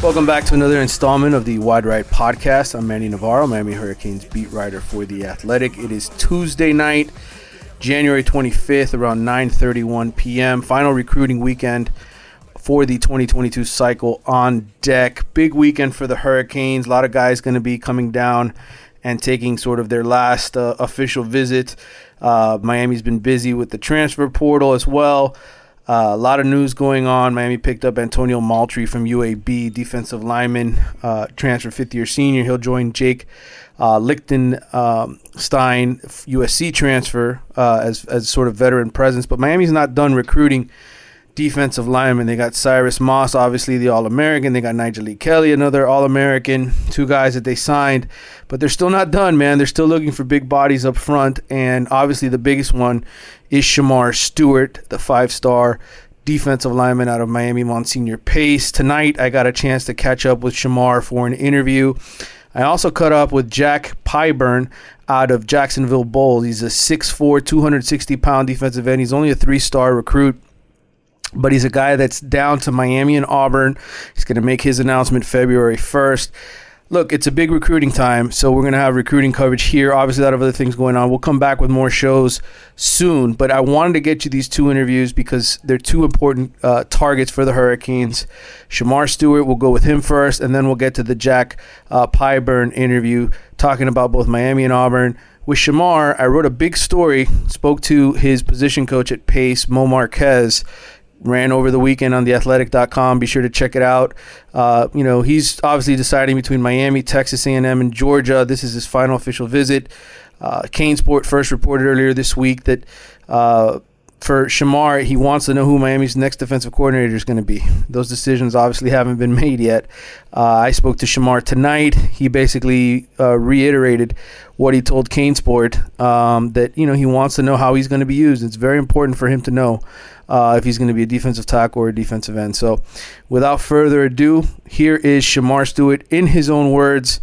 Welcome back to another installment of the Wide Right Podcast. I'm Manny Navarro, Miami Hurricanes beat writer for The Athletic. It is Tuesday night, January 25th, around 9:31 p.m. Final recruiting weekend for the 2022 cycle on deck. Big weekend for the Hurricanes. A lot of guys going to be coming down and taking sort of their last uh, official visit. Uh, Miami's been busy with the transfer portal as well. Uh, a lot of news going on. Miami picked up Antonio Moultrie from UAB, defensive lineman, uh, transfer fifth year senior. He'll join Jake uh, Lichtenstein, um, USC transfer, uh, as, as sort of veteran presence. But Miami's not done recruiting defensive linemen. They got Cyrus Moss, obviously the All American. They got Nyjalik Kelly, another All American. Two guys that they signed, but they're still not done, man. They're still looking for big bodies up front, and obviously the biggest one is Shemar Stewart, the five-star defensive lineman out of Miami Monsignor Pace. Tonight, I got a chance to catch up with Shemar for an interview. I also cut up with Jack Pyburn out of Jacksonville Bolles. He's a 6'4, 260 pound defensive end. He's only a three star recruit but he's a guy that's down to Miami and Auburn. He's going to make his announcement February 1st. Look, it's a big recruiting time, so we're going to have recruiting coverage here. Obviously, a lot of other things going on. We'll come back with more shows soon, but I wanted to get you these two interviews because they're two important uh, targets for the Hurricanes. Shemar Stewart, we'll go with him first, and then we'll get to the Jack uh, Pyburn interview talking about both Miami and Auburn. With Shemar, I wrote a big story, spoke to his position coach at Pace, Mo Marquez, ran over the weekend on theathletic.com. Be sure to check it out. Uh, you know, he's obviously deciding between Miami, Texas A&M, and Georgia. This is his final official visit. Uh, CaneSport first reported earlier this week that uh, for Shemar, he wants to know who Miami's next defensive coordinator is going to be. Those decisions obviously haven't been made yet. Uh, I spoke to Shemar tonight. He basically uh, reiterated what he told CaneSport um, that you know he wants to know how he's going to be used. It's very important for him to know uh, if he's going to be a defensive tackle or a defensive end. So, without further ado, here is Shemar Stewart in his own words,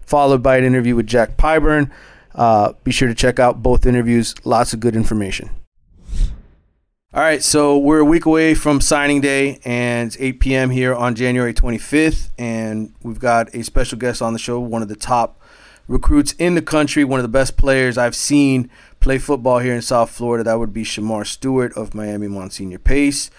followed by an interview with Jack Pyburn. Uh, be sure to check out both interviews. Lots of good information. All right, so we're a week away from signing day, and it's 8 p.m. here on January 25th, and we've got a special guest on the show, one of the top recruits in the country, one of the best players I've seen play football here in South Florida. That would be Shemar Stewart of Miami Monsignor Pace.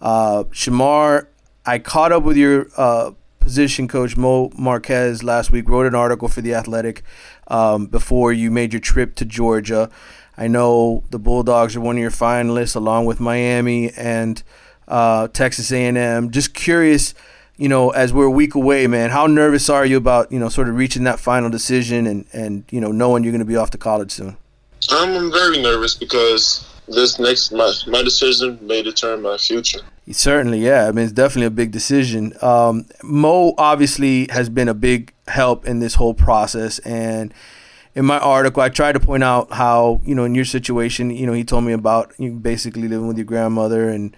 Uh, Shemar, I caught up with your uh, position coach Mo Marquez last week. Wrote an article for the Athletic um, before you made your trip to Georgia. I know the Bulldogs are one of your finalists, along with Miami and uh, Texas A&M. Just curious, you know, as we're a week away, man, how nervous are you about, you know, sort of reaching that final decision and and you know knowing you're going to be off to college soon? I'm very nervous because this next my my decision may determine my future. Certainly, yeah. I mean, it's definitely a big decision. Um, Mo obviously has been a big help in this whole process, and in my article, I tried to point out how you know in your situation, you know, he told me about you basically living with your grandmother and.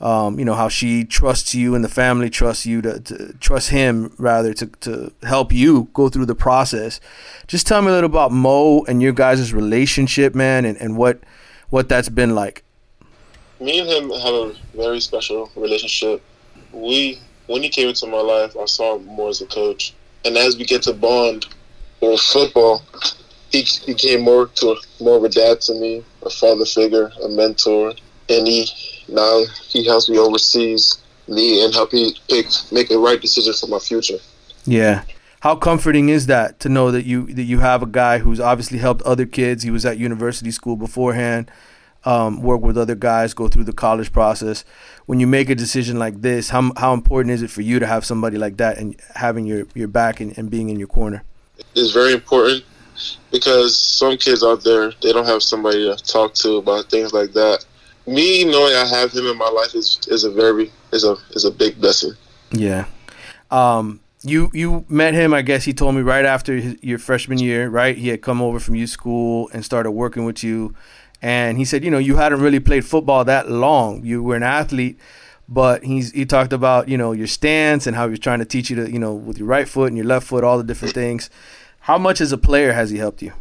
Um, you know how she trusts you and the family trusts you to, to trust him rather to, to help you go through the process. Just tell me a little about Mo and your guys' relationship, man, and, and what what that's been like. Me and him have a very special relationship. We when he came into my life, I saw him more as a coach, and as we get to bond with football, he became more to more of a dad to me, a father figure, a mentor, and he now he helps me overseas me and help me pick make a right decision for my future. Yeah. How comforting is that to know that you that you have a guy who's obviously helped other kids. He was at university school beforehand. um, work with other guys, go through the college process. When you make a decision like this, how how important is it for you to have somebody like that and having your your back and, and being in your corner? It's very important because some kids out there they don't have somebody to talk to about things like that. Me knowing I have him in my life is is a very is a is a big blessing. Yeah. Um, you you met him. I guess he told me right after his, your freshman year, right? He had come over from U school and started working with you, and he said, you know, you hadn't really played football that long. You were an athlete, but he's he talked about you know your stance and how he was trying to teach you to you know with your right foot and your left foot, all the different things. How much as a player has he helped you?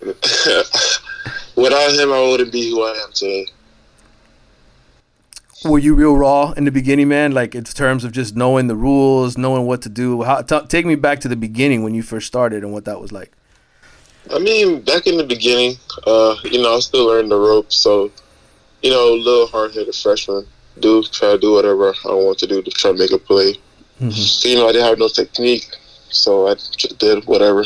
Without him, I wouldn't be who I am today were you real raw in the beginning, man? Like in terms of just knowing the rules, knowing what to do. How, t- take me back to the beginning when you first started and what that was like. I mean, back in the beginning, uh, you know, I still learning the ropes, so you know, a little hard headed freshman. Do try to do whatever I want to do to try to make a play. Mm-hmm. So, you know, I didn't have no technique, so I just did whatever.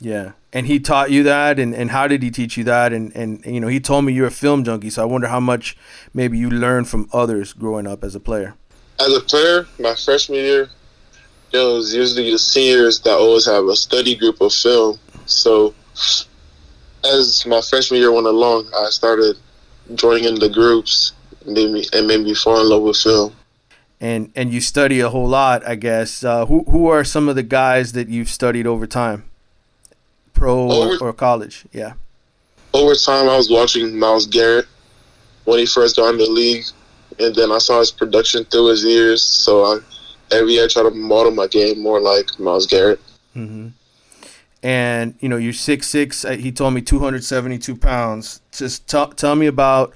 Yeah. And he taught you that, and, and how did he teach you that? And, and you know, he told me you're a film junkie, so I wonder how much maybe you learned from others growing up as a player. As a player, my freshman year, it was usually the seniors that always have a study group of film. So as my freshman year went along, I started joining in the groups and made me, and made me fall in love with film. And and you study a whole lot, I guess. Uh, who who are some of the guys that you've studied over time? pro over, or, or, college? Yeah. Over time, I was watching Myles Garrett when he first got in the league, and then I saw his production through his years. So I, every year I try to model my game more like Myles Garrett. Mm-hmm. And you know, you're six six. Uh, he told me 272 pounds. Just t- tell me about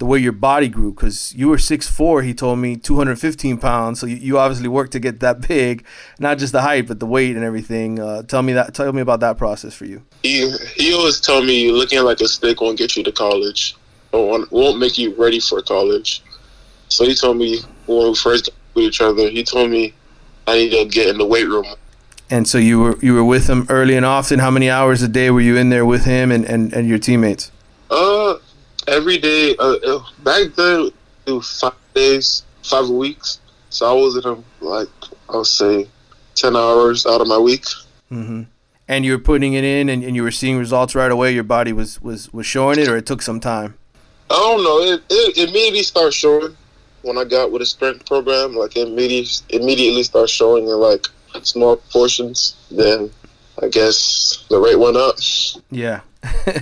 the way your body grew because you were 6'4 he told me 215 pounds so you, you, obviously worked to get that big not just the height but the weight and everything. Uh, tell me that tell me about that process for you. He, he always told me looking like a stick won't get you to college or won't make you ready for college. So he told me when we first got with each other he told me i need to get in the weight room. And so you were you were with him early and often? How many hours a day were you in there with him and, and, and your teammates? Uh every day. Uh, uh, back then, do five days, five weeks. So I was in a, like I would say ten hours out of my week. Mm-hmm. And you were putting it in, and, and you were seeing results right away. Your body was was was showing it, or it took some time. I don't know. It, it immediately started showing when I got with a sprint program. Like it immediately immediately started showing in like small portions. Then I guess the rate went up. Yeah.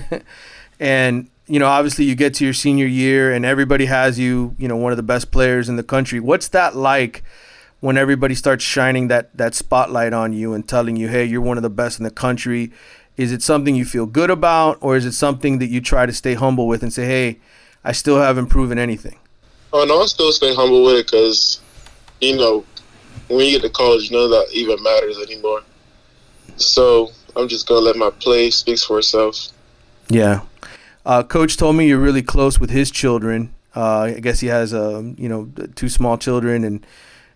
and you know, obviously you get to your senior year and everybody has you, you know, one of the best players in the country. What's that like when everybody starts shining that that spotlight on you and telling you, "Hey, you're one of the best in the country"? Is it something you feel good about or is it something that you try to stay humble with and say, "Hey, I still haven't proven anything"? Oh, no, I still stay humble with it cuz you know, when you get to college, none of that even matters anymore. So, I'm just going to let my play speak for itself. Yeah. Uh, Coach told me you're really close with his children. Uh, I guess he has, um, you know, two small children, and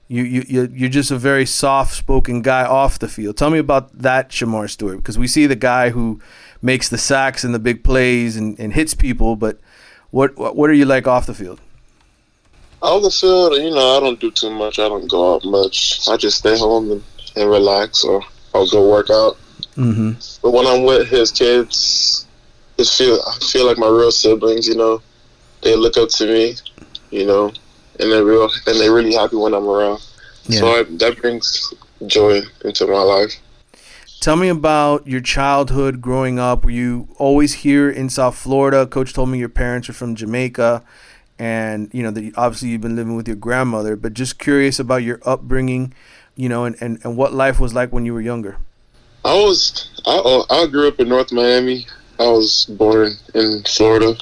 you you you're just a very soft-spoken guy off the field. Tell me about that Shemar Stewart, because we see the guy who makes the sacks and the big plays and, and hits people, but what what are you like off the field? Off the field, you know, I don't do too much. I don't go out much. I just stay home and, and relax, or I'll go work out. Mm-hmm. But when I'm with his kids, just feel I feel like my real siblings. You know, they look up to me. You know, and they're real and they're really happy when I'm around. Yeah. So I, that brings joy into my life. Tell me about your childhood growing up. Were you always here in South Florida? Coach told me your parents are from Jamaica, and you know that obviously you've been living with your grandmother. But just curious about your upbringing, you know, and, and, and what life was like when you were younger. I was I I grew up in North Miami. I was born in Florida.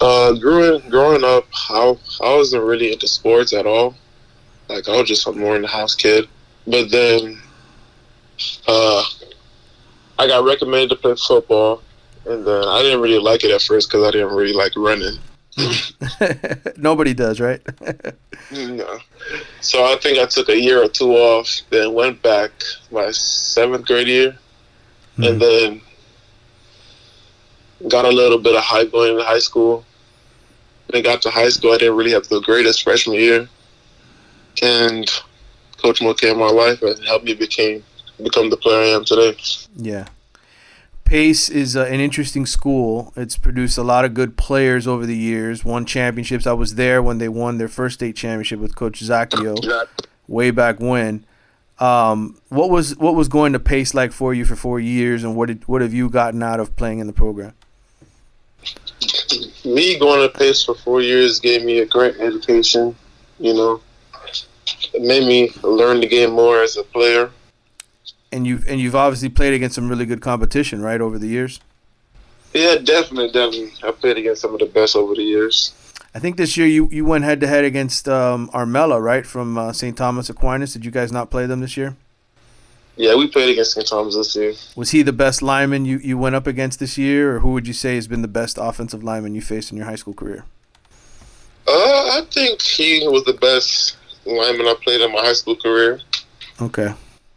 Uh, growing growing up, I I wasn't really into sports at all. Like I was just a more in the house kid. But then, uh, I got recommended to play football, and then I didn't really like it at first because I didn't really like running. Nobody does, right? no. So I think I took a year or two off, then went back my seventh grade year, mm-hmm. and then got a little bit of hype going into high school. When I got to high school, I didn't really have the greatest freshman year, and Coach Mo came in my life and helped me became become the player I am today. Yeah. Pace is uh, an interesting school. It's produced a lot of good players over the years. Won championships. I was there when they won their first state championship with Coach Zacchio way back when. Um, what was what was going to Pace like for you for four years, and what did what have you gotten out of playing in the program? Me going to Pace for four years gave me a great education. You know, it made me learn the game more as a player. And you've and you've obviously played against some really good competition, right, over the years. Yeah, definitely, definitely. I played against some of the best over the years. I think this year you, you went head to head against um, Armella, right, from uh, St. Thomas Aquinas. Did you guys not play them this year? Yeah, we played against St. Thomas this year. Was he the best lineman you, you went up against this year, or who would you say has been the best offensive lineman you faced in your high school career? Uh, I think he was the best lineman I played in my high school career. Okay.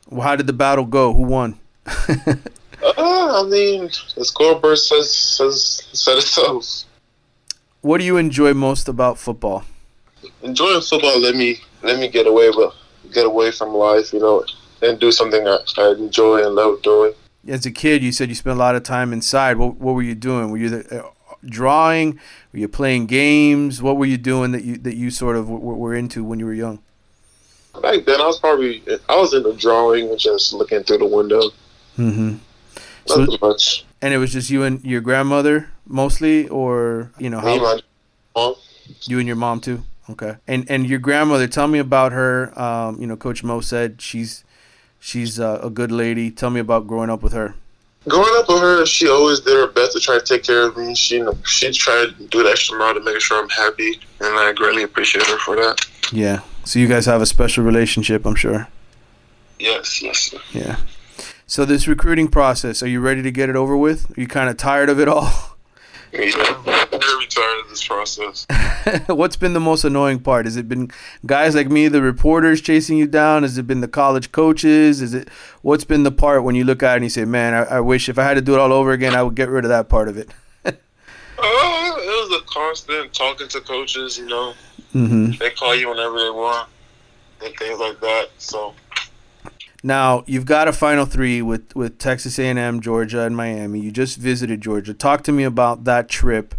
Well, how did the battle go? Who won? uh, I mean, the scoreboard says, says said itself. What do you enjoy most about football? Enjoying football let me let me get away with get away from life, you know, and do something I, I enjoy and love doing. As a kid, you said you spent a lot of time inside. What what were you doing? Were you the, uh, drawing? Were you playing games? What were you doing that you that you sort of w- were into when you were young? Back then, I was probably I was into drawing and just looking through the window. Mm-hmm. Nothing so, much. And it was just you and your grandmother mostly, or you know, how, my mom. You and your mom too. Okay. And and your grandmother, tell me about her. Um, you know, Coach Mo said she's she's uh, a good lady. Tell me about growing up with her. Growing up with her, she always did her best to try to take care of me. She she tried to do the extra mile to make sure I'm happy, and I greatly appreciate her for that. Yeah. So you guys have a special relationship, I'm sure. Yes. Yes. Yeah. So this recruiting process, are you ready to get it over with? Are you kind of tired of it all? Yeah, I'm very tired of this process. What's been the most annoying part? Has it been guys like me, the reporters chasing you down? Has it been the college coaches? Is it what's been the part when you look at it and you say, "Man, I, I wish if I had to do it all over again, I would get rid of that part of it." uh, it was a constant talking to coaches. You know, mm-hmm. they call you whenever they want and things like that. So now you've got a final three with with Texas A&M, Georgia, and Miami. You just visited Georgia. Talk to me about that trip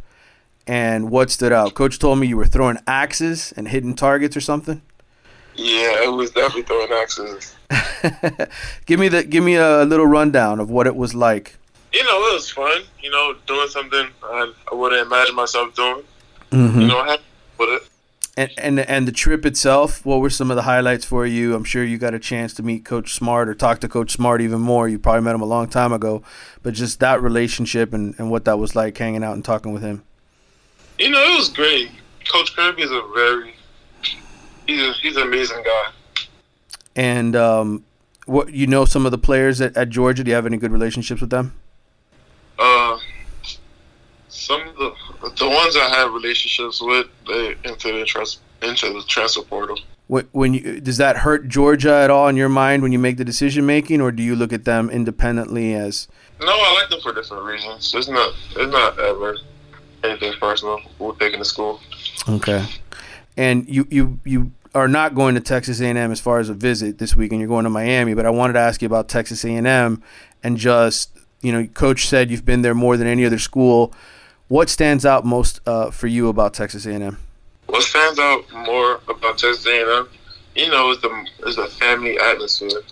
and what stood out. Coach told me you were throwing axes and hitting targets or something. Yeah, it was definitely throwing axes. give me the give me a little rundown of what it was like. You know, it was fun. You know, doing something I, I wouldn't imagine myself doing. Mm-hmm. You know, I with it. And, and and the trip itself, what were some of the highlights for you? I'm sure you got a chance to meet Coach Smart or talk to Coach Smart even more. You probably met him a long time ago, but just that relationship and, and what that was like hanging out and talking with him. You know, it was great. Coach Kirby is a very he's a, he's an amazing guy. And um, what you know some of the players at, at Georgia? Do you have any good relationships with them? Uh, some of the the ones I have relationships with, they into the trans, into the transfer portal. When, when you does that hurt Georgia at all in your mind when you make the decision making, or do you look at them independently as? No, I like them for different reasons. It's not it's not ever anything personal with taking to school. Okay, and you you you are not going to Texas A&M as far as a visit this week, and you're going to Miami. But I wanted to ask you about Texas A&M and just you know, Coach said you've been there more than any other school. What stands out most uh, for you about Texas A&M? What stands out more about Texas A&M, you know, is the is the family atmosphere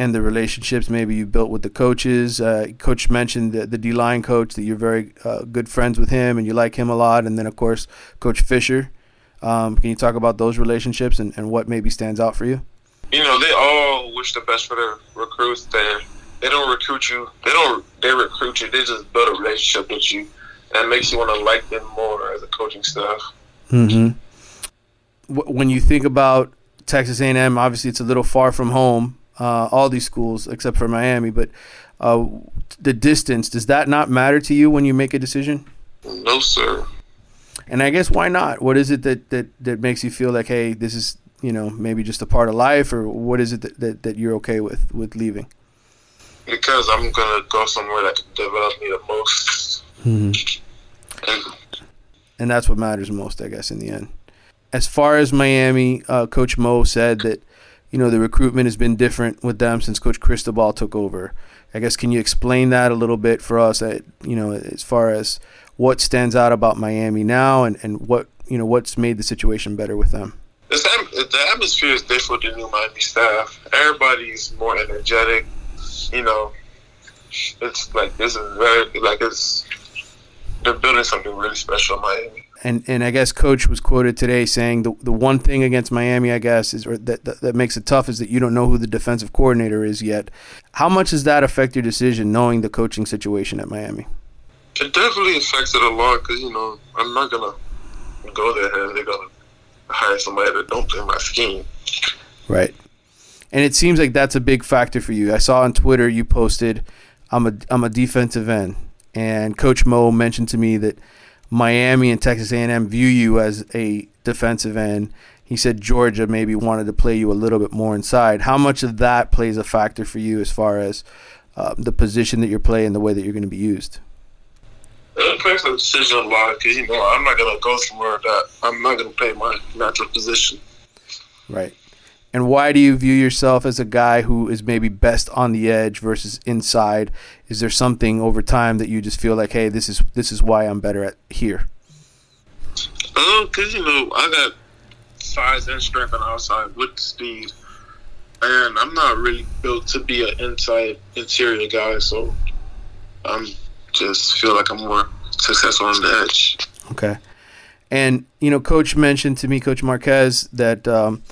and the relationships maybe you built with the coaches. Uh, coach mentioned the, the D line coach that you're very uh, good friends with him and you like him a lot, and then of course Coach Fisher. Um, can you talk about those relationships and, and what maybe stands out for you? You know, they all wish the best for their recruits. They they don't recruit you. They don't. They recruit you. They just build a relationship with you, and it makes you want to like them more as a coaching staff. Mm-hmm. When you think about Texas A&M, obviously it's a little far from home. Uh, all these schools except for Miami, but uh, the distance does that not matter to you when you make a decision? No, sir. And I guess why not? What is it that that that makes you feel like, hey, this is you know maybe just a part of life, or what is it that that, that you're okay with with leaving? because I'm gonna go somewhere that can develop me the most. Mm-hmm. And and that's what matters most, I guess, in the end. As far as Miami, uh, Coach Mo said that you know the recruitment has been different with them since Coach Cristobal took over. I guess can you explain that a little bit for us? At, you know, as far as what stands out about Miami now, and, and what you know what's made the situation better with them. The atmosphere is different with the new Miami staff. Everybody's more energetic. You know, it's like this is very like it's they're building something really special in Miami. And and I guess coach was quoted today saying the the one thing against Miami, I guess, is or that, that that makes it tough is that you don't know who the defensive coordinator is yet. How much does that affect your decision, knowing the coaching situation at Miami? It definitely affects it a lot because you know I'm not gonna go there and they're gonna hire somebody that don't play my scheme. Right. And it seems like that's a big factor for you. I saw on Twitter you posted, "I'm a I'm a defensive end," and Coach Mo mentioned to me that Miami and Texas A&M view you as a defensive end. He said Georgia maybe wanted to play you a little bit more inside. How much of that plays a factor for you as far as uh, the position that you're playing, the way that you're going to be used? It affects the decision a lot because you know I'm not going to go somewhere that I'm not going to play my natural position. Right. And why do you view yourself as a guy who is maybe best on the edge versus inside? Is there something over time that you just feel like, hey, this is this is why I'm better at here? Um, cause you know I got size and strength on the outside with speed, and I'm not really built to be an inside interior guy. So I'm just feel like I'm more successful on the edge. Okay. And you know, Coach mentioned to me, Coach Marquez, that um,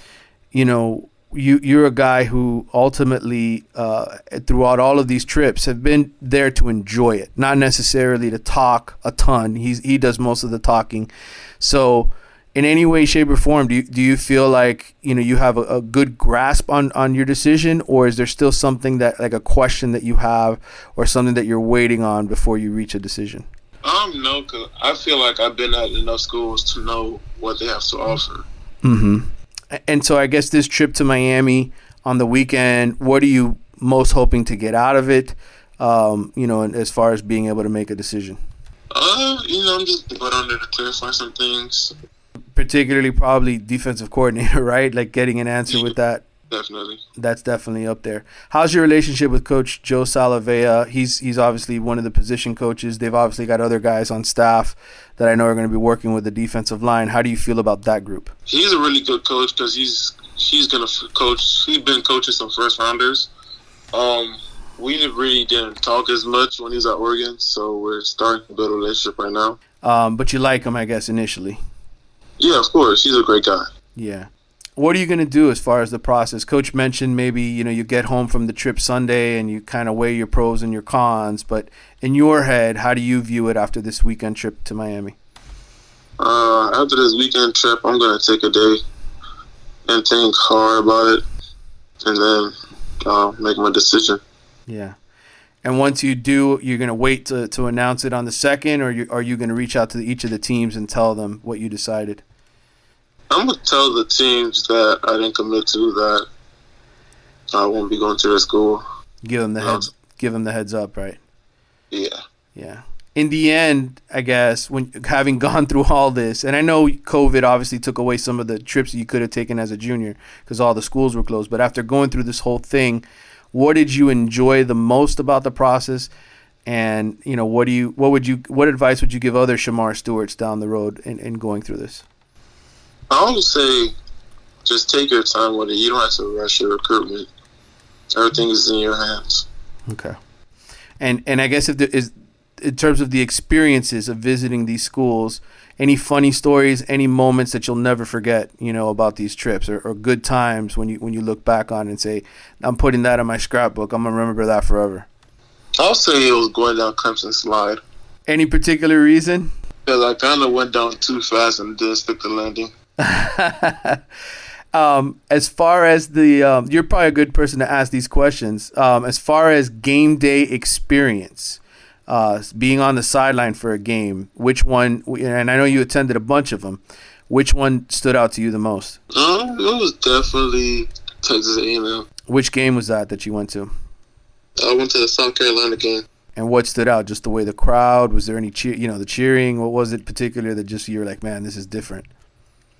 you know you you're a guy who ultimately uh, throughout all of these trips have been there to enjoy it, not necessarily to talk a ton. He's he does most of the talking. So, in any way, shape, or form, do you, do you feel like you know you have a, a good grasp on on your decision, or is there still something that like a question that you have, or something that you're waiting on before you reach a decision? Um, no, cause I feel like I've been at enough schools to know what they have to offer. Mm-hmm. And so I guess this trip to Miami on the weekend, what are you most hoping to get out of it? Um, you know, as far as being able to make a decision. Uh, you know, I'm just going on there to clarify some things. Particularly, probably defensive coordinator, right? Like getting an answer with that. Definitely. That's definitely up there. How's your relationship with Coach Joe Salavea? He's he's obviously one of the position coaches. They've obviously got other guys on staff that I know are going to be working with the defensive line. How do you feel about that group? He's a really good coach because he's he's going to coach. He's been coaching some first rounders. Um, we really didn't talk as much when he was at Oregon, so we're starting to build a relationship right now. Um, but you like him, I guess, initially. Yeah, of course. He's a great guy. Yeah what are you going to do as far as the process? Coach mentioned maybe you know you get home from the trip Sunday and you kind of weigh your pros and your cons. But in your head, how do you view it after this weekend trip to Miami? Uh, after this weekend trip, I'm going to take a day and think hard about it, and then uh, make my decision. Yeah. And once you do, you're going to wait to, to announce it on the second, or you, are you going to reach out to each of the teams and tell them what you decided? I'm gonna tell the teams that I didn't commit to that I won't be going to their school. Give them the heads. Give them the heads up, right? Yeah. Yeah. In the end, I guess when having gone through all this, and I know COVID obviously took away some of the trips you could have taken as a junior because all the schools were closed. But after going through this whole thing, what did you enjoy the most about the process? And you know, what do you, what would you, what advice would you give other Shemar Stewarts down the road in, in going through this? I would say just take your time with it. You don't have to rush your recruitment. Everything is in your hands. Okay. And and I guess if there is in terms of the experiences of visiting these schools, any funny stories, any moments that you'll never forget, you know, about these trips or, or good times when you when you look back on and say, I'm putting that in my scrapbook. I'm gonna remember that forever. I'll say it was going down Clemson Slide. Any particular reason? Because I kind of went down too fast and didn't stick the landing. um, as far as the, um, you're probably a good person to ask these questions. Um, as far as game day experience, uh, being on the sideline for a game, which one? And I know you attended a bunch of them. Which one stood out to you the most? Um, it was definitely Texas A&M. Which game was that that you went to? I went to the South Carolina game. And what stood out? Just the way the crowd was there any cheer? You know, the cheering. What was it particular that just you were like, man, this is different?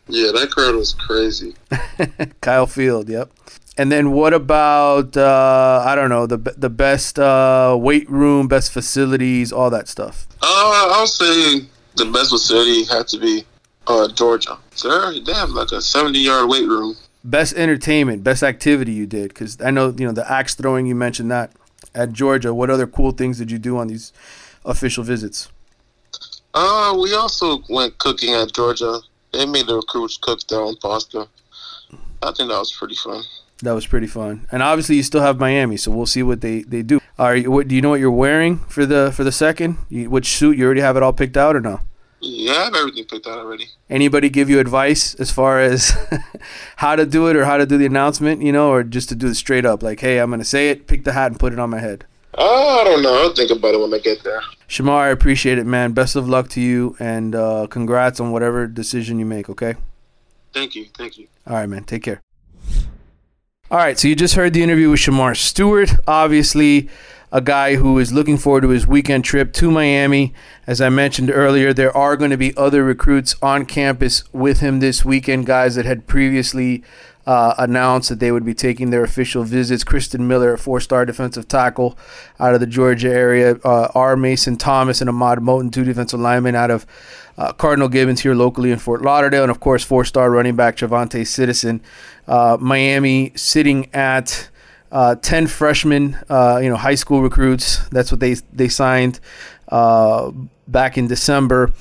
Yeah, that crowd was crazy. Kyle Field, yep. And then what about uh, I don't know the the best uh, weight room, best facilities, all that stuff. Uh, I would say the best facility had to be uh, Georgia. So they have like a seventy yard weight room. Best entertainment, best activity you did because I know you know the axe throwing. You mentioned that at Georgia. What other cool things did you do on these official visits? Uh, we also went cooking at Georgia. They made the recruits cook their own pasta. I think that was pretty fun. That was pretty fun. And obviously, you still have Miami, so we'll see what they, they do. Are you, what do you know what you're wearing for the for the second? You, which suit you already have it all picked out or no? Yeah, I have everything picked out already. Anybody give you advice as far as how to do it or how to do the announcement, you know, or just to do it straight up, like, hey, I'm gonna say it, pick the hat, and put it on my head. Uh, I don't know. I'll think about it when I get there. Shemar, I appreciate it, man. Best of luck to you, and uh, congrats on whatever decision you make. Okay. Thank you. Thank you. All right, man. Take care. All right, so you just heard the interview with Shemar Stewart. Obviously, a guy who is looking forward to his weekend trip to Miami. As I mentioned earlier, there are going to be other recruits on campus with him this weekend, guys that had previously uh, announced that they would be taking their official visits. Christen Miller, a four star defensive tackle out of the Georgia area, uh, R. Mason Thomas, and Ahmad Moten, two defensive linemen out of uh, Cardinal Gibbons here locally in Fort Lauderdale, and of course, four star running back Trevonte Citizen. Uh, Miami sitting at uh, 10 freshmen, uh, you know, high school recruits. That's what they, they signed uh, back in December.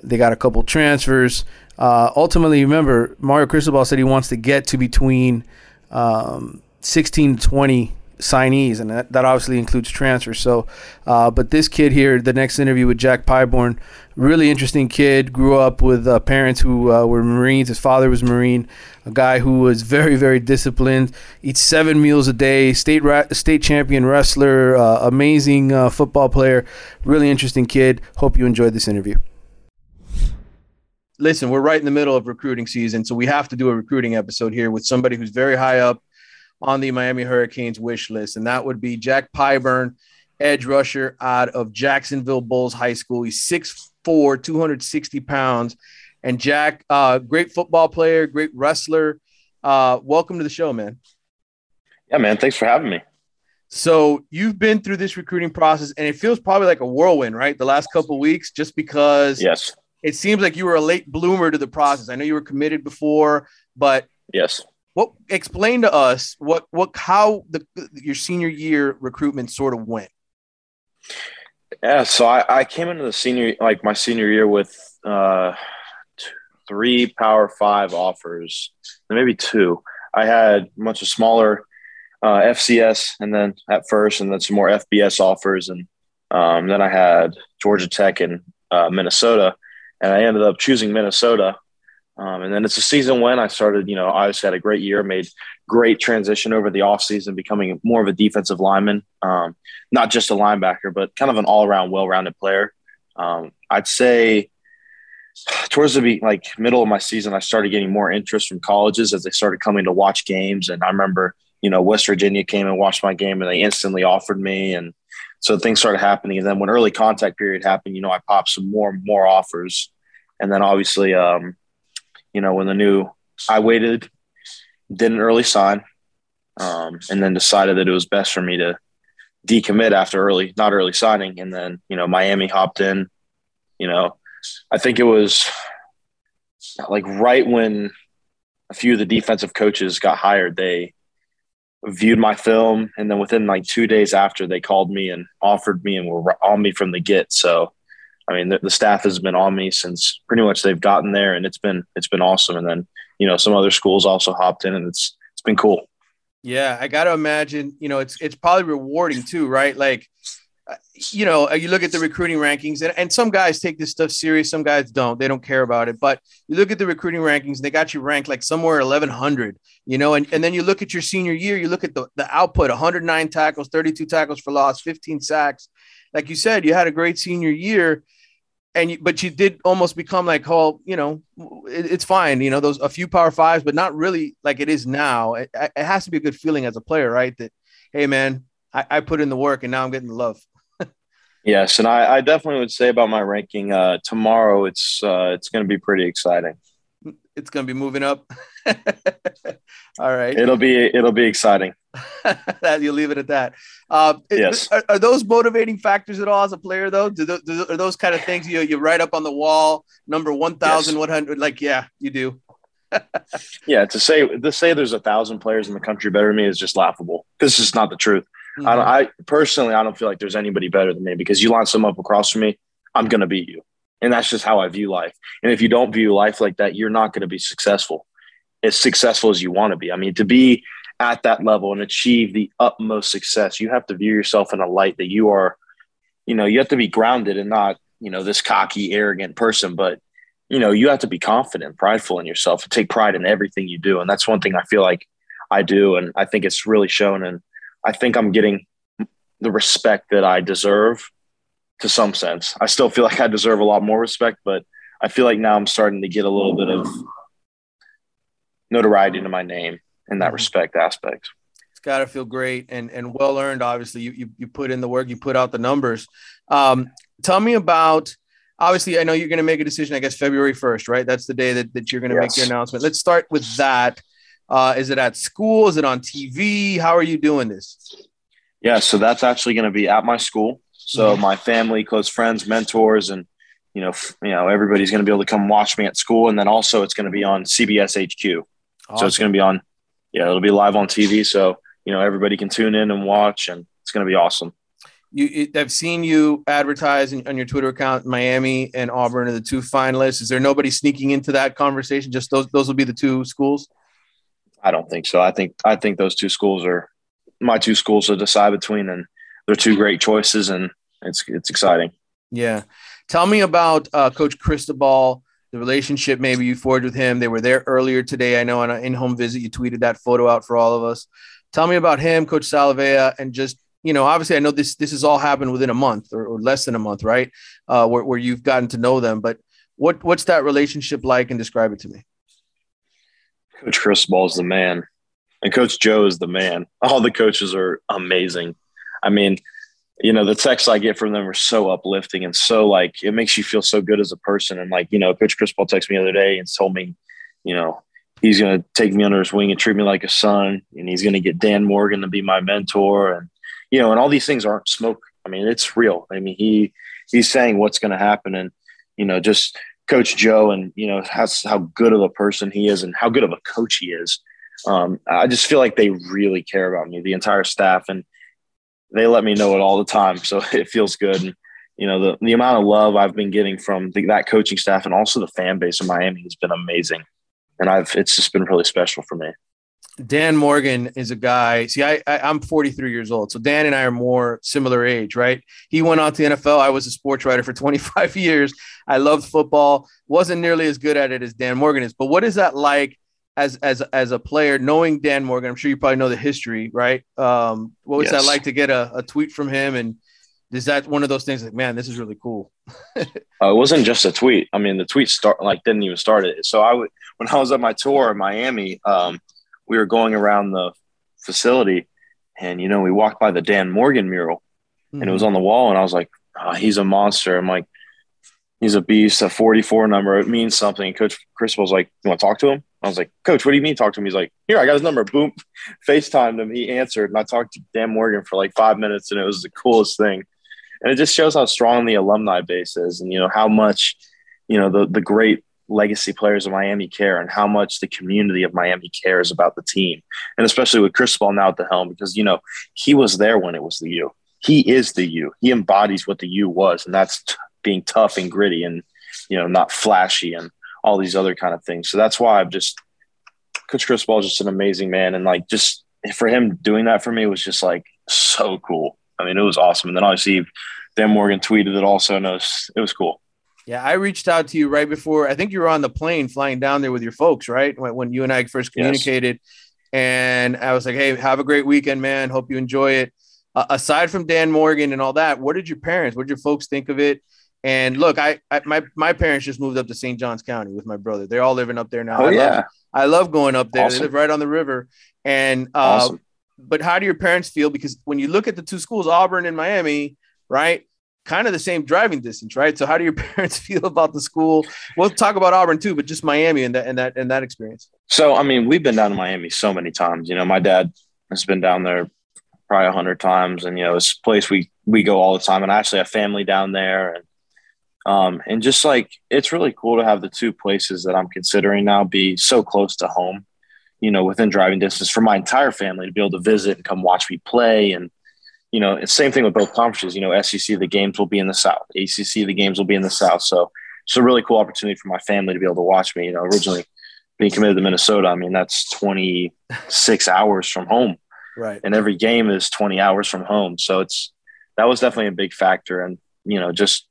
They got a couple transfers. Uh, ultimately, remember, Mario Cristobal said he wants to get to between um, 16 to 20 signees, and that, that obviously includes transfers. So, uh, but this kid here, the next interview with Jack Pyburn, really interesting kid. Grew up with uh, parents who uh, were Marines. His father was Marine. A guy who was very, very disciplined. Eats seven meals a day. State ra- state champion wrestler. Uh, amazing uh, football player. Really interesting kid. Hope you enjoyed this interview. Listen, we're right in the middle of recruiting season, so we have to do a recruiting episode here with somebody who's very high up on the Miami Hurricanes wish list, and that would be Jack Pyburn, edge rusher out of Jacksonville Bolles High School. He's 6'4, 260 pounds. And Jack, uh, great football player, great wrestler. Uh, welcome to the show, man. Yeah, man. Thanks for having me. So you've been through this recruiting process, and it feels probably like a whirlwind, right? The last couple weeks, just because yes, it seems like you were a late bloomer to the process. I know you were committed before, but yes, what explain to us what what how the your senior year recruitment sort of went? Yeah, so I, I came into the senior like my senior year with uh, three Power Five offers, maybe two. I had a bunch of smaller uh, FCS, and then at first, and then some more FBS offers, and um, then I had Georgia Tech and uh, Minnesota, and I ended up choosing Minnesota um, and then it's a season when I started, you know, I just had a great year, made great transition over the offseason, becoming more of a defensive lineman, um, not just a linebacker, but kind of an all around, well rounded player. Um, I'd say towards the like middle of my season, I started getting more interest from colleges as they started coming to watch games. And I remember, you know, West Virginia came and watched my game and they instantly offered me. And so things started happening. And then when early contact period happened, you know, I popped some more, and more offers. And then obviously, um, you know, when the new, I waited, didn't early sign, um, and then decided that it was best for me to decommit after early, not early signing. And then, you know, Miami hopped in, you know, I think it was like right when a few of the defensive coaches got hired, they viewed my film. And then within like two days after, they called me and offered me and were on me from the get. So I mean, the, the, staff has been on me since pretty much they've gotten there, and it's been it's been awesome. And then you know some other schools also hopped in, and it's it's been cool. Yeah, I got to imagine. You know, it's it's probably rewarding too, right? Like, you know, uh, you look at the recruiting rankings, and, and some guys take this stuff serious, some guys don't. They don't care about it. But you look at the recruiting rankings, and they got you ranked like somewhere 1100. You know, and, and then you look at your senior year, you look at the, the output 109 tackles, 32 tackles for loss, 15 sacks. Like you said, you had a great senior year and you, but you did almost become like oh you know it, it's fine you know those a few power fives but not really like it is now it, it, has to be a good feeling as a player right that hey man I, I put in the work and now I'm getting the love. Yes, and I, I, definitely would say about my ranking uh, tomorrow. It's uh, it's going to be pretty exciting. It's going to be moving up. All right. It'll be it'll be exciting. you leave it at that. Uh, yes. Are, are, those motivating factors at all as a player though? Do, those, do are those kind of things you you write up on the wall? Number one thousand one hundred. Like yeah, you do. yeah, to say to say there's a thousand players in the country better than me is just laughable This is not the truth. Mm-hmm. I, I personally I don't feel like there's anybody better than me because you line someone up across from me, I'm gonna beat you, and that's just how I view life. And if you don't view life like that, you're not gonna be successful as successful as you want to be. I mean, to be at that level and achieve the utmost success, you have to view yourself in a light that you are, you know, you have to be grounded and not, you know, this cocky, arrogant person, but you know, you have to be confident, prideful in yourself, and take pride in everything you do. And that's one thing I feel like I do. And I think it's really shown. And I think I'm getting the respect that I deserve to some sense. I still feel like I deserve a lot more respect, but I feel like now I'm starting to get a little bit of notoriety to my name in that mm-hmm. respect aspect. It's got to feel great and and well earned. Obviously, you, you you put in the work, you put out the numbers. Um, tell me about. Obviously, I know you're going to make a decision. I guess February first, right? That's the day that, that you're going to yes. make your announcement. Let's start with that. Uh, is it at school? Is it on TV? How are you doing this? Yeah, so that's actually going to be at my school. So mm-hmm. my family, close friends, mentors, and you know, f- you know, everybody's going to be able to come watch me at school, and then also it's going to be on CBS HQ. Awesome. So it's going to be on, yeah, it'll be live on TV. So you know, everybody can tune in and watch, and it's going to be awesome. You, I've seen you advertise on your Twitter account. Miami and Auburn are the two finalists. Is there nobody sneaking into that conversation? Just those, those will be the two schools. I don't think so. I think I think those two schools are my two schools to decide between, and they're two great choices, and it's it's exciting. Yeah. Tell me about uh, Coach Cristobal, the relationship maybe you forged with him. They were there earlier today. I know on an in-home visit, you tweeted that photo out for all of us. Tell me about him, Coach Salavea, and just you know, obviously, I know this this has all happened within a month or, or less than a month, right? Uh, where, where you've gotten to know them, but what what's that relationship like, and describe it to me. Coach Cristobal is the man, and Coach Joe is the man. All the coaches are amazing. I mean, you know, the texts I get from them are so uplifting and so like it makes you feel so good as a person. And like, you know, Coach Cristobal texted me the other day and told me, you know, he's going to take me under his wing and treat me like a son, and he's going to get Dan Morgan to be my mentor, and you know, and all these things aren't smoke. I mean, it's real. I mean, he he's saying what's going to happen, and you know, just Coach Joe, and you know, has how good of a person he is, and how good of a coach he is. Um, I just feel like they really care about me, the entire staff, and they let me know it all the time. So it feels good. And, you know, the, the amount of love I've been getting from the, that coaching staff and also the fan base in Miami has been amazing. And I've, it's just been really special for me. Dan Morgan is a guy. See, I, I am 43 years old, so Dan and I are more similar age, right? He went on to NFL. I was a sports writer for 25 years. I loved football. wasn't nearly as good at it as Dan Morgan is. But what is that like as as as a player, knowing Dan Morgan, I'm sure you probably know the history, right? Um, what was yes. that like to get a, a, tweet from him? And is that one of those things like, man, this is really cool? uh, it wasn't just a tweet. I mean, the tweet start like didn't even start it. So I would when I was at my tour in Miami, um, we were going around the facility, and you know, we walked by the Dan Morgan mural, mm-hmm. and it was mm-hmm. on the wall, and I was like, oh, he's a monster. I'm like, he's a beast. A 44 number, it means something. Coach Chris was like, you want to talk to him? I was like, Coach, what do you mean talk to him? He's like, Here, I got his number. Boom. FaceTimed him. He answered. And I talked to Dan Morgan for like five minutes, and it was the coolest thing. And it just shows how strong the alumni base is and, you know, how much, you know, the, the great legacy players of Miami care and how much the community of Miami cares about the team. And especially with Chris Cristobal now at the helm, because, you know, he was there when it was the U. He is the U. He embodies what the U was. And that's t- being tough and gritty and, you know, not flashy and all these other kind of things. So that's why I've just Coach Cristobal is just an amazing man, and like just for him doing that for me was just like so cool. I mean, it was awesome. And then obviously, Dan Morgan tweeted it also, and it was it was cool. Yeah, I reached out to you right before. I think you were on the plane flying down there with your folks, right? When, when you and I first communicated, yes. and I was like, "Hey, have a great weekend, man. Hope you enjoy it." Uh, aside from Dan Morgan and all that, what did your parents, what did your folks think of it? And look, I, I, my my parents just moved up to St. Johns County with my brother. They're all living up there now. Oh I yeah, love, I love going up there. Awesome. They live right on the river, and uh, awesome. but how do your parents feel? Because when you look at the two schools, Auburn and Miami, right? Kind of the same driving distance, right? So how do your parents feel about the school? We'll talk about Auburn too, but just Miami and that and that and that experience. So I mean, we've been down to Miami so many times. You know, my dad has been down there probably a hundred times, and you know, it's a place we we go all the time. And I actually have family down there, and um, and just like it's really cool to have the two places that I'm considering now be so close to home you know, within driving distance for my entire family to be able to visit and come watch me play. And, you know, it's same thing with both conferences. You know, SEC, the games will be in the South, ACC, the games will be in the South. So it's a really cool opportunity for my family to be able to watch me. You know, originally being committed to Minnesota, I mean, that's 26 hours from home. Right. And every game is 20 hours from home. So it's, that was definitely a big factor. And, you know, just,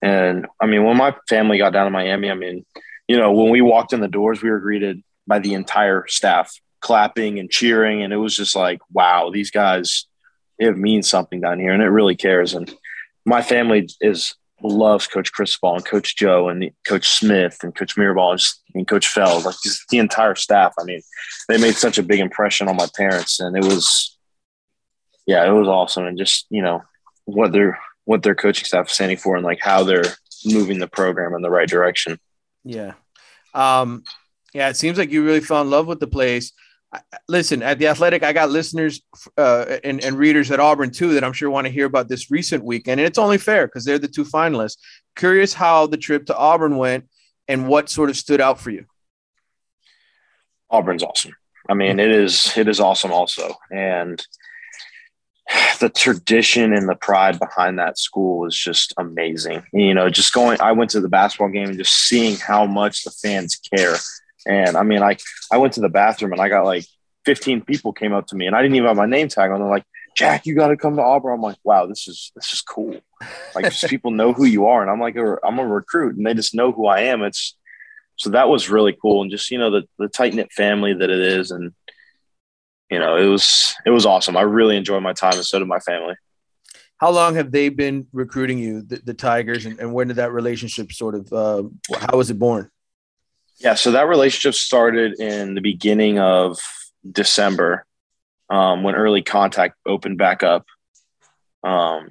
and I mean, when my family got down to Miami, I mean, you know, when we walked in the doors, we were greeted by the entire staff clapping and cheering. And it was just like, wow, these guys, it means something down here and it really cares. And my family is loves Coach Cristobal and Coach Joe and Coach Smith and Coach Mirabal and, and Coach Feld, like just the entire staff. I mean, they made such a big impression on my parents and it was, yeah, it was awesome. And just, you know, what their, what their coaching staff is standing for and like how they're moving the program in the right direction. Yeah. Um, yeah, it seems like you really fell in love with the place. Listen, at the Athletic, I got listeners uh, and, and readers at Auburn too that I'm sure want to hear about this recent weekend, and it's only fair because they're the two finalists. Curious how the trip to Auburn went and what sort of stood out for you. Auburn's awesome. I mean, it is it is awesome also, and the tradition and the pride behind that school is just amazing. You know, just going, I went to the basketball game and just seeing how much the fans care and I mean, like I went to the bathroom and I got like 15 people came up to me and I didn't even have my name tag on. They're like, Jack, you got to come to Auburn. I'm like, wow, this is, this is cool. Like people know who you are. And I'm like, a, I'm a recruit and they just know who I am. It's, so that was really cool. And just, you know, the, the tight knit family that it is. And, you know, it was, it was awesome. I really enjoyed my time and so did my family. How long have they been recruiting you, the, the Tigers, and, and when did that relationship sort of, uh, how was it born? Yeah, so that relationship started in the beginning of December um, when early contact opened back up. Um,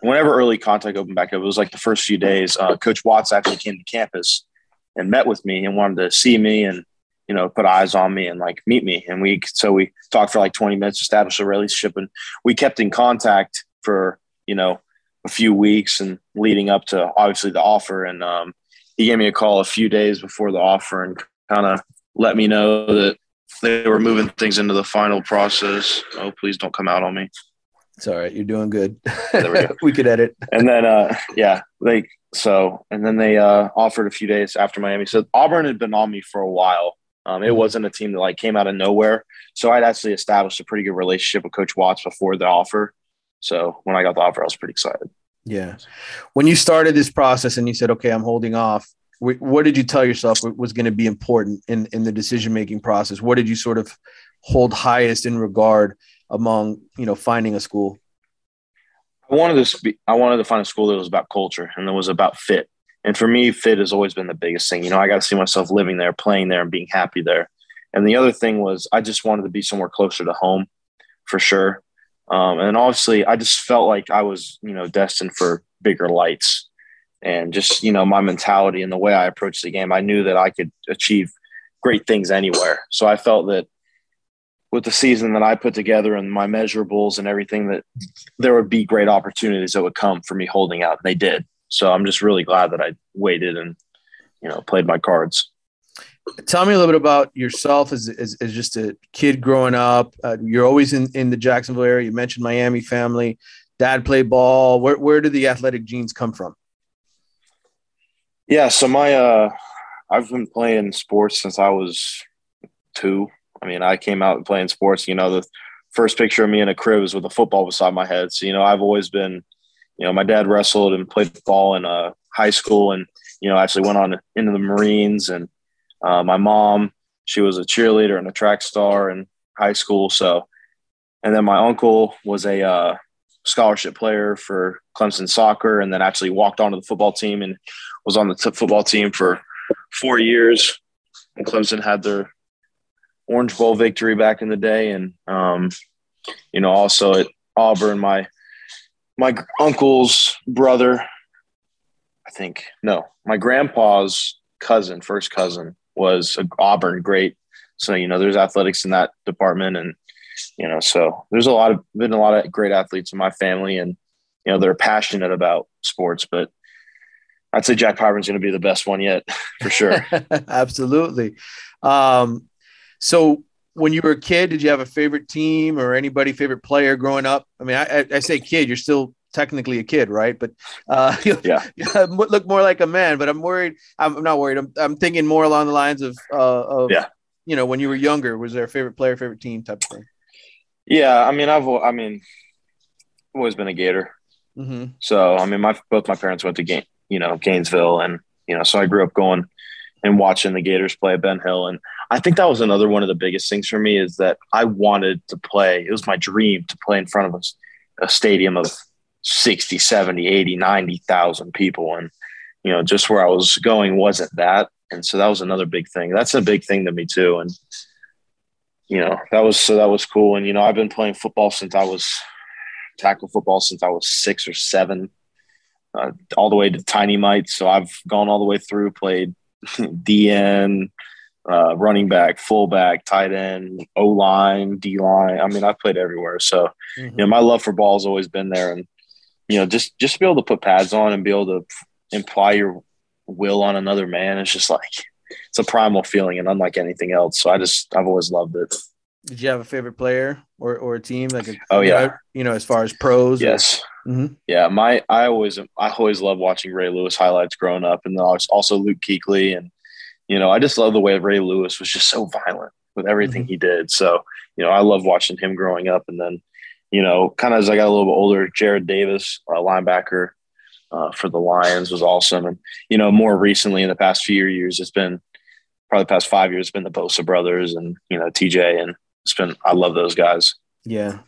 whenever early contact opened back up, it was like the first few days. Uh, Coach Watts actually came to campus and met with me and wanted to see me and you know put eyes on me and like meet me. And we so we talked for like 20 minutes, established a relationship, and we kept in contact for you know a few weeks and leading up to obviously the offer. And um, he gave me a call a few days before the offer and kind of let me know that they were moving things into the final process. Oh, please don't come out on me. It's all right. You're doing good. There we, go. we could edit. And then, uh, yeah, like, so, and then they uh, offered a few days after Miami. So Auburn had been on me for a while. Um, it wasn't a team that like came out of nowhere. So I'd actually established a pretty good relationship with Coach Watts before the offer. So when I got the offer, I was pretty excited. Yeah. When you started this process and you said, okay, I'm holding off, what did you tell yourself was going to be important in, in the decision making process? What did you sort of hold highest in regard among, you know, finding a school? I wanted to I wanted to find a school that was about culture and that was about fit. And for me, fit has always been the biggest thing. You know, I got to see myself living there, playing there, and being happy there. And the other thing was I just wanted to be somewhere closer to home for sure. Um, and obviously, I just felt like I was, you know, destined for bigger lights. And just, you know, my mentality and the way I approached the game, I knew that I could achieve great things anywhere. So I felt that with the season that I put together and my measurables and everything, that there would be great opportunities that would come for me holding out. And they did. So I'm just really glad that I waited and, you know, played my cards. Tell me a little bit about yourself as, as, as just a kid growing up. Uh, you're always in, in the Jacksonville area. You mentioned Miami family. Dad played ball. Where, where did the athletic genes come from? Yeah, so my uh, I've been playing sports since I was two. I mean, I came out playing sports. You know, the first picture of me in a crib is with a football beside my head. So you know, I've always been. You know, my dad wrestled and played ball in uh, high school, and you know, actually went on into the Marines and uh, my mom, she was a cheerleader and a track star in high school. So, and then my uncle was a uh, scholarship player for Clemson soccer, and then actually walked onto the football team and was on the t- football team for four years. And Clemson had their Orange Bowl victory back in the day, and um, you know, also at Auburn, my my uncle's brother, I think, no, my grandpa's cousin, first cousin, was a Auburn great. So you know, there's athletics in that department, and you know, so there's a lot of been a lot of great athletes in my family, and you know, they're passionate about sports, but. I'd say Jack Pyburn's going to be the best one yet, for sure. Absolutely. Um, so when you were a kid, did you have a favorite team or anybody favorite player growing up? I mean, I, I say kid, you're still technically a kid, right? But uh, yeah, look more like a man. But I'm worried. I'm, not worried. I'm, I'm thinking more along the lines of uh, of yeah. You know, when you were younger, was there a favorite player, favorite team type of thing? Yeah, I mean, I've I mean, I've always been a Gator. Mm-hmm. So I mean, my both my parents went to game, you know, Gainesville, and you know, so I grew up going and watching the Gators play at Ben Hill. And I think that was another one of the biggest things for me is that I wanted to play. It was my dream to play in front of a, a stadium of 60, 70, 80, 90,000 people. And, you know, just where I was going wasn't that. And so that was another big thing. That's a big thing to me too. And, you know, that was, so that was cool. And, you know, I've been playing football since I was tackle football since I was six or seven, uh, all the way to tiny mites. So I've gone all the way through, played DN, uh, running back, fullback, tight end, O line, D line. I mean, I've played everywhere. So, mm-hmm. you know, my love for ball has always been there. And, you know, just, just to be able to put pads on and be able to imply your will on another man is just like, it's a primal feeling and unlike anything else. So I just, I've always loved it. Did you have a favorite player or, or a team? Like, a, oh yeah, you know, as far as pros. Yes. Or, mm-hmm. Yeah, my I always I always love watching Ray Lewis highlights growing up, and then also Luke Kuechly, and you know, I just love the way Ray Lewis was just so violent with everything mm-hmm. he did. So you know, I love watching him growing up, and then you know, kind of as I got a little bit older, Jarrad Davis, a linebacker uh, for the Lions, was awesome, and you know, more recently in the past few years, it's been probably the past five years, it's been the Bosa brothers and you know TJ and it's been I love those guys. Yeah.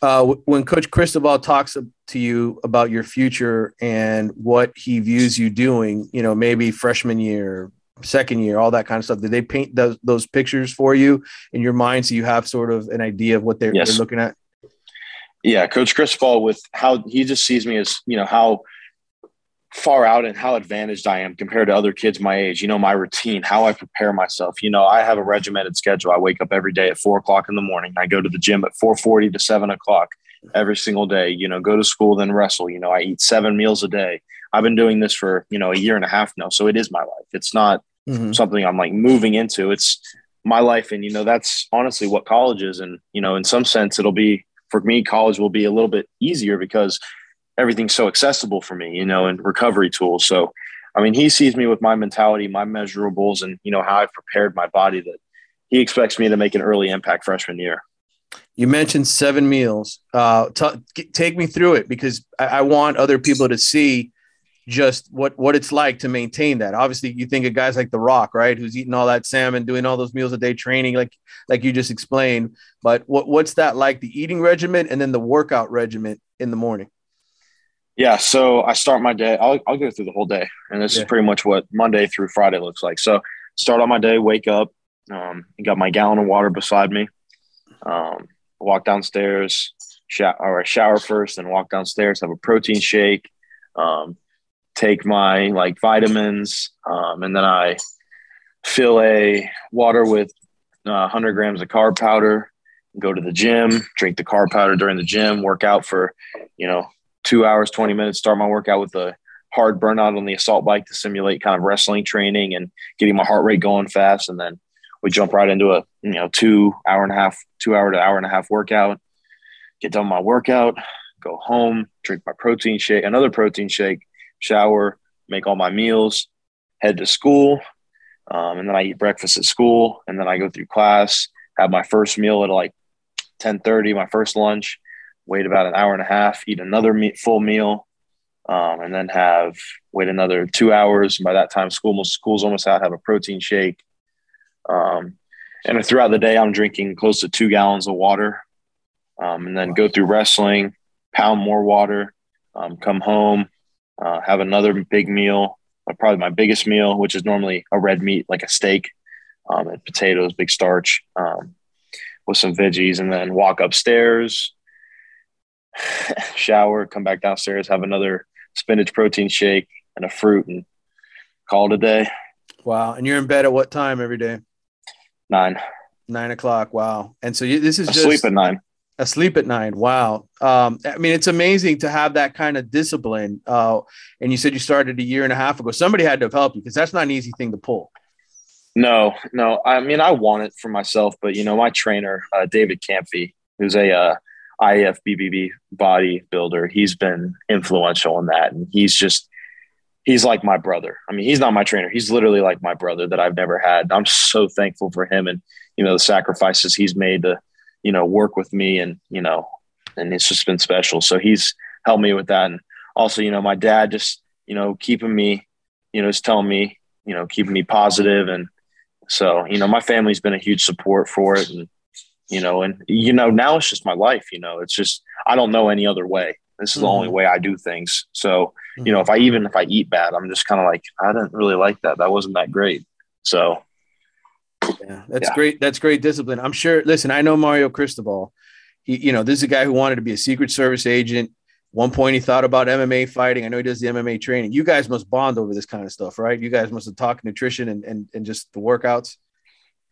Uh, when Coach Cristobal talks to you about your future and what he views you doing, you know, maybe freshman year, second year, all that kind of stuff. Did they paint those, those pictures for you in your mind so you have sort of an idea of what they're, yes. they're looking at? Yeah, Coach Cristobal with how he just sees me as you know how far out and how advantaged I am compared to other kids my age. You know, my routine, how I prepare myself. You know, I have a regimented schedule. I wake up every day at four o'clock in the morning. I go to the gym at four forty to seven o'clock every single day. You know, go to school, then wrestle. You know, I eat seven meals a day. I've been doing this for you know a year and a half now, so it is my life. It's not mm-hmm. something I'm like moving into. It's my life, and you know that's honestly what college is. And you know, in some sense, it'll be for me. College will be a little bit easier because everything's so accessible for me, you know, and recovery tools. So, I mean, he sees me with my mentality, my measurables, and, you know, how I've prepared my body that he expects me to make an early impact freshman year. You mentioned seven meals. Uh, t- take me through it because I-, I want other people to see just what what it's like to maintain that. Obviously, you think of guys like The Rock, right, who's eating all that salmon, doing all those meals a day, training like like you just explained. But what what's that like? The eating regimen and then the workout regimen in the morning. Yeah, so I start my day. I'll, I'll go through the whole day, and this yeah. is pretty much what Monday through Friday looks like. So start on my day, wake up, um, got my gallon of water beside me, um, walk downstairs, shower, or shower first, and walk downstairs. Have a protein shake, um, take my like vitamins, um, and then I fill a water with uh, 100 grams of carb powder. Go to the gym, drink the carb powder during the gym, work out for you know two hours, 20 minutes, start my workout with a hard burnout on the assault bike to simulate kind of wrestling training and getting my heart rate going fast. And then we jump right into a, you know, two hour and a half, two hour to hour and a half workout, get done my workout, go home, drink my protein shake, another protein shake, shower, make all my meals, head to school. Um, and then I eat breakfast at school and then I go through class, have my first meal at like 1030, my first lunch, wait about an hour and a half, eat another meat, full meal, um, and then have wait another two hours. And by that time, school school's almost out. Have a protein shake, um, and throughout the day, I'm drinking close to two gallons of water, um, and then go through wrestling, pound more water, um, come home, uh, have another big meal, uh, probably my biggest meal, which is normally a red meat like a steak. um, and potatoes, big starch, um, with some veggies, and then walk upstairs, shower, come back downstairs, have another spinach protein shake and a fruit, and call it a day. Wow. And you're in bed at what time every day? Nine. Nine o'clock. Wow. And so you, this is just Sleep at nine. Asleep at nine. Wow. Um, I mean, it's amazing to have that kind of discipline. Uh, and you said you started a year and a half ago. Somebody had to have helped you because that's not an easy thing to pull. No, no. I mean, I want it for myself, but you know, my trainer, uh, David Campy, who's a uh, IFBB bodybuilder, he's been influential in that, and he's just he's like my brother. I mean, he's not my trainer. He's literally like my brother that I've never had. I'm so thankful for him and you know the sacrifices he's made to you know work with me and you know and it's just been special. So he's helped me with that, and also you know my dad just you know keeping me you know is telling me you know keeping me positive and so, you know, my family's been a huge support for it. And, you know, and, you know, now it's just my life, you know, it's just, I don't know any other way. This is mm-hmm. the only way I do things. So, mm-hmm. you know, if I even, if I eat bad, I'm just kind of like, I didn't really like that. That wasn't that great. So, yeah, that's yeah. great. That's great discipline. I'm sure. Listen, I know Mario Cristobal. He, you know, this is a guy who wanted to be a Secret Service agent. One point he thought about MMA fighting. I know he does the MMA training. You guys must bond over this kind of stuff, right? You guys must have talked nutrition and and, and just the workouts.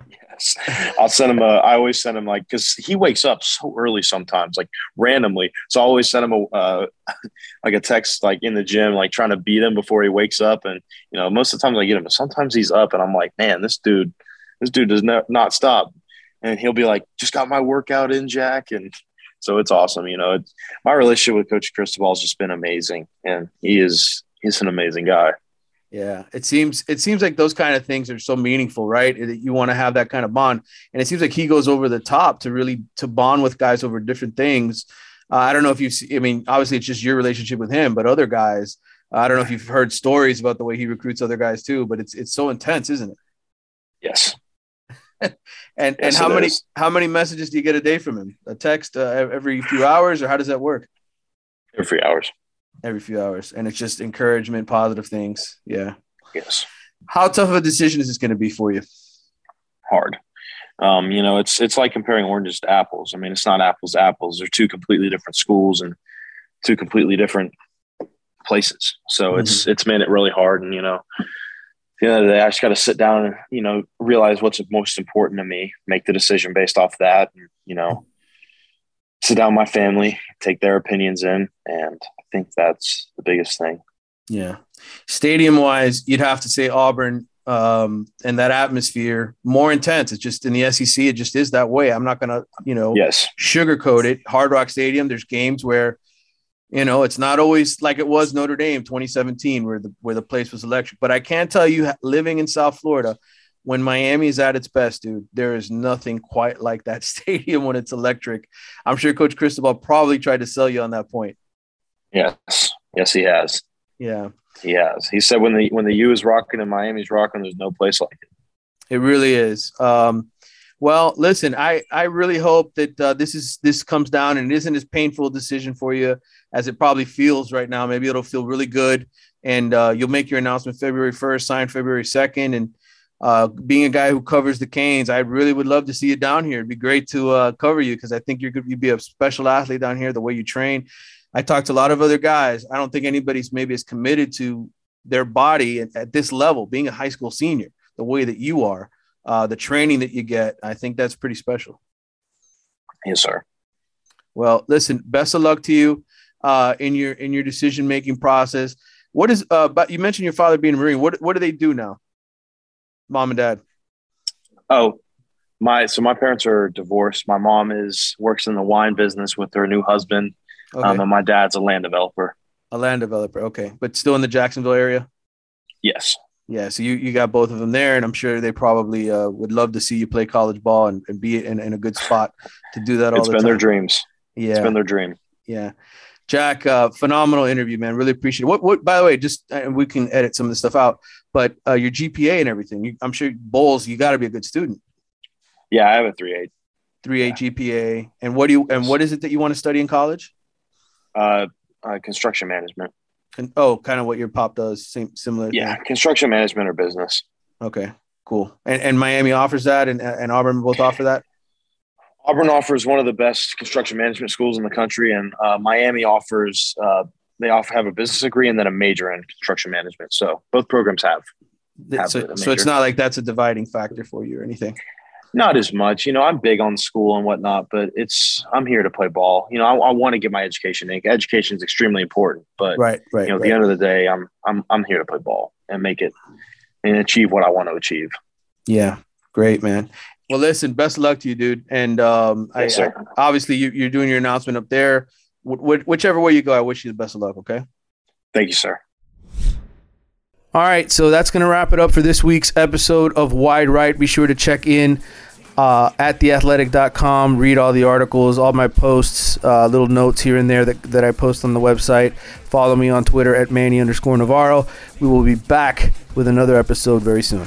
Yes, I'll send him a. I always send him like because he wakes up so early sometimes, like randomly. So I always send him a uh, like a text like in the gym, like trying to beat him before he wakes up. And you know, most of the times I get him, but sometimes he's up, and I'm like, man, this dude, this dude does not not stop. And he'll be like, just got my workout in, Jack, and so it's awesome. You know, it's, my relationship with Coach Cristobal has just been amazing, and he is he's an amazing guy. Yeah, it seems it seems like those kind of things are so meaningful, right? That you want to have that kind of bond, and it seems like he goes over the top to really to bond with guys over different things. Uh, I don't know if you see. I mean, obviously it's just your relationship with him, but other guys. I don't know if you've heard stories about the way he recruits other guys too, but it's it's so intense, isn't it? Yes, and yes, and how many is. how many messages do you get a day from him? A text uh, every few hours, or how does that work? Every few hours. Every few hours, and it's just encouragement, positive things. Yeah. Yes. How tough of a decision is this going to be for you? Hard. Um, you know, it's it's like comparing oranges to apples. I mean, it's not apples to apples. They're two completely different schools and two completely different places. So mm-hmm. it's it's made it really hard. And you know, the end of the day, I just got to sit down and, you know, realize what's most important to me, make the decision based off that, and, you know, sit down with my family, take their opinions in. And I think that's the biggest thing. Yeah. Stadium wise, you'd have to say Auburn um, and that atmosphere more intense. It's just in the SEC, it just is that way. I'm not going to, you know, yes, sugarcoat it. Hard Rock Stadium, there's games where you know, it's not always like it was Notre Dame 2017, where the where the place was electric. But I can't tell you, living in South Florida, when Miami is at its best, dude, there is nothing quite like that stadium when it's electric. I'm sure Coach Cristobal probably tried to sell you on that point. Yes, yes, he has. Yeah, he has. He said when the when the U is rocking and Miami's rocking, there's no place like it. It really is. Um, well, listen, I I really hope that uh, this is this comes down and it isn't as painful a decision for you as it probably feels right now. Maybe it'll feel really good, and uh, you'll make your announcement February first, sign February second, and uh, being a guy who covers the Canes, I really would love to see you down here. It'd be great to uh, cover you because I think you're you'd be a special athlete down here. The way you train, I talked to a lot of other guys. I don't think anybody's maybe as committed to their body at, at this level, being a high school senior, the way that you are uh, the training that you get. I think that's pretty special. Yes, sir. Well, listen, best of luck to you uh, in your in your decision making process. What is uh? But you mentioned your father being a Marine. What what do they do now? Mom and dad. Oh, my so my parents are divorced. My mom is works in the wine business with her new husband, okay. um, and my dad's a land developer. A land developer, okay, but still in the Jacksonville area. Yes. Yeah, so you, you got both of them there, and I'm sure they probably uh, would love to see you play college ball and, and be in, in a good spot to do that. All it's the been time. their dreams. Yeah, it's been their dream. Yeah, Jack, uh, phenomenal interview, man. Really appreciate it. What, what? By the way, just uh, we can edit some of the stuff out, but uh, your GPA and everything. You, I'm sure Bolles. You got to be a good student. Yeah, I have a three eight. Three eight yeah. GPA, and what do you and what is it that you want to study in college? Uh, uh construction management. Oh, kind of what your pop does, same similar. Yeah, thing. construction management or business. Okay, cool. And, and Miami offers that, and, and Auburn both offer that. Auburn offers one of the best construction management schools in the country, and uh, Miami offers uh, they offer have a business degree and then a major in construction management. So both programs have. have so, so it's not like that's a dividing factor for you or anything. Not as much, you know. I'm big on school and whatnot, but it's I'm here to play ball. You know, I, I want to get my education. Education is extremely important, but right, right. You know, right. at the end of the day, I'm I'm I'm here to play ball and make it and achieve what I want to achieve. Yeah, great, man. Well, listen, best of luck to you, dude. And um, yes, I, I, obviously you, are doing your announcement up there. Wh- wh- whichever way you go, I wish you the best of luck. Okay. Thank you, sir. All right, so that's going to wrap it up for this week's episode of Wide Right. Be sure to check in uh, at theathletic.com, read all the articles, all my posts, uh, little notes here and there that, that I post on the website. Follow me on Twitter at Manny underscore Navarro. We will be back with another episode very soon.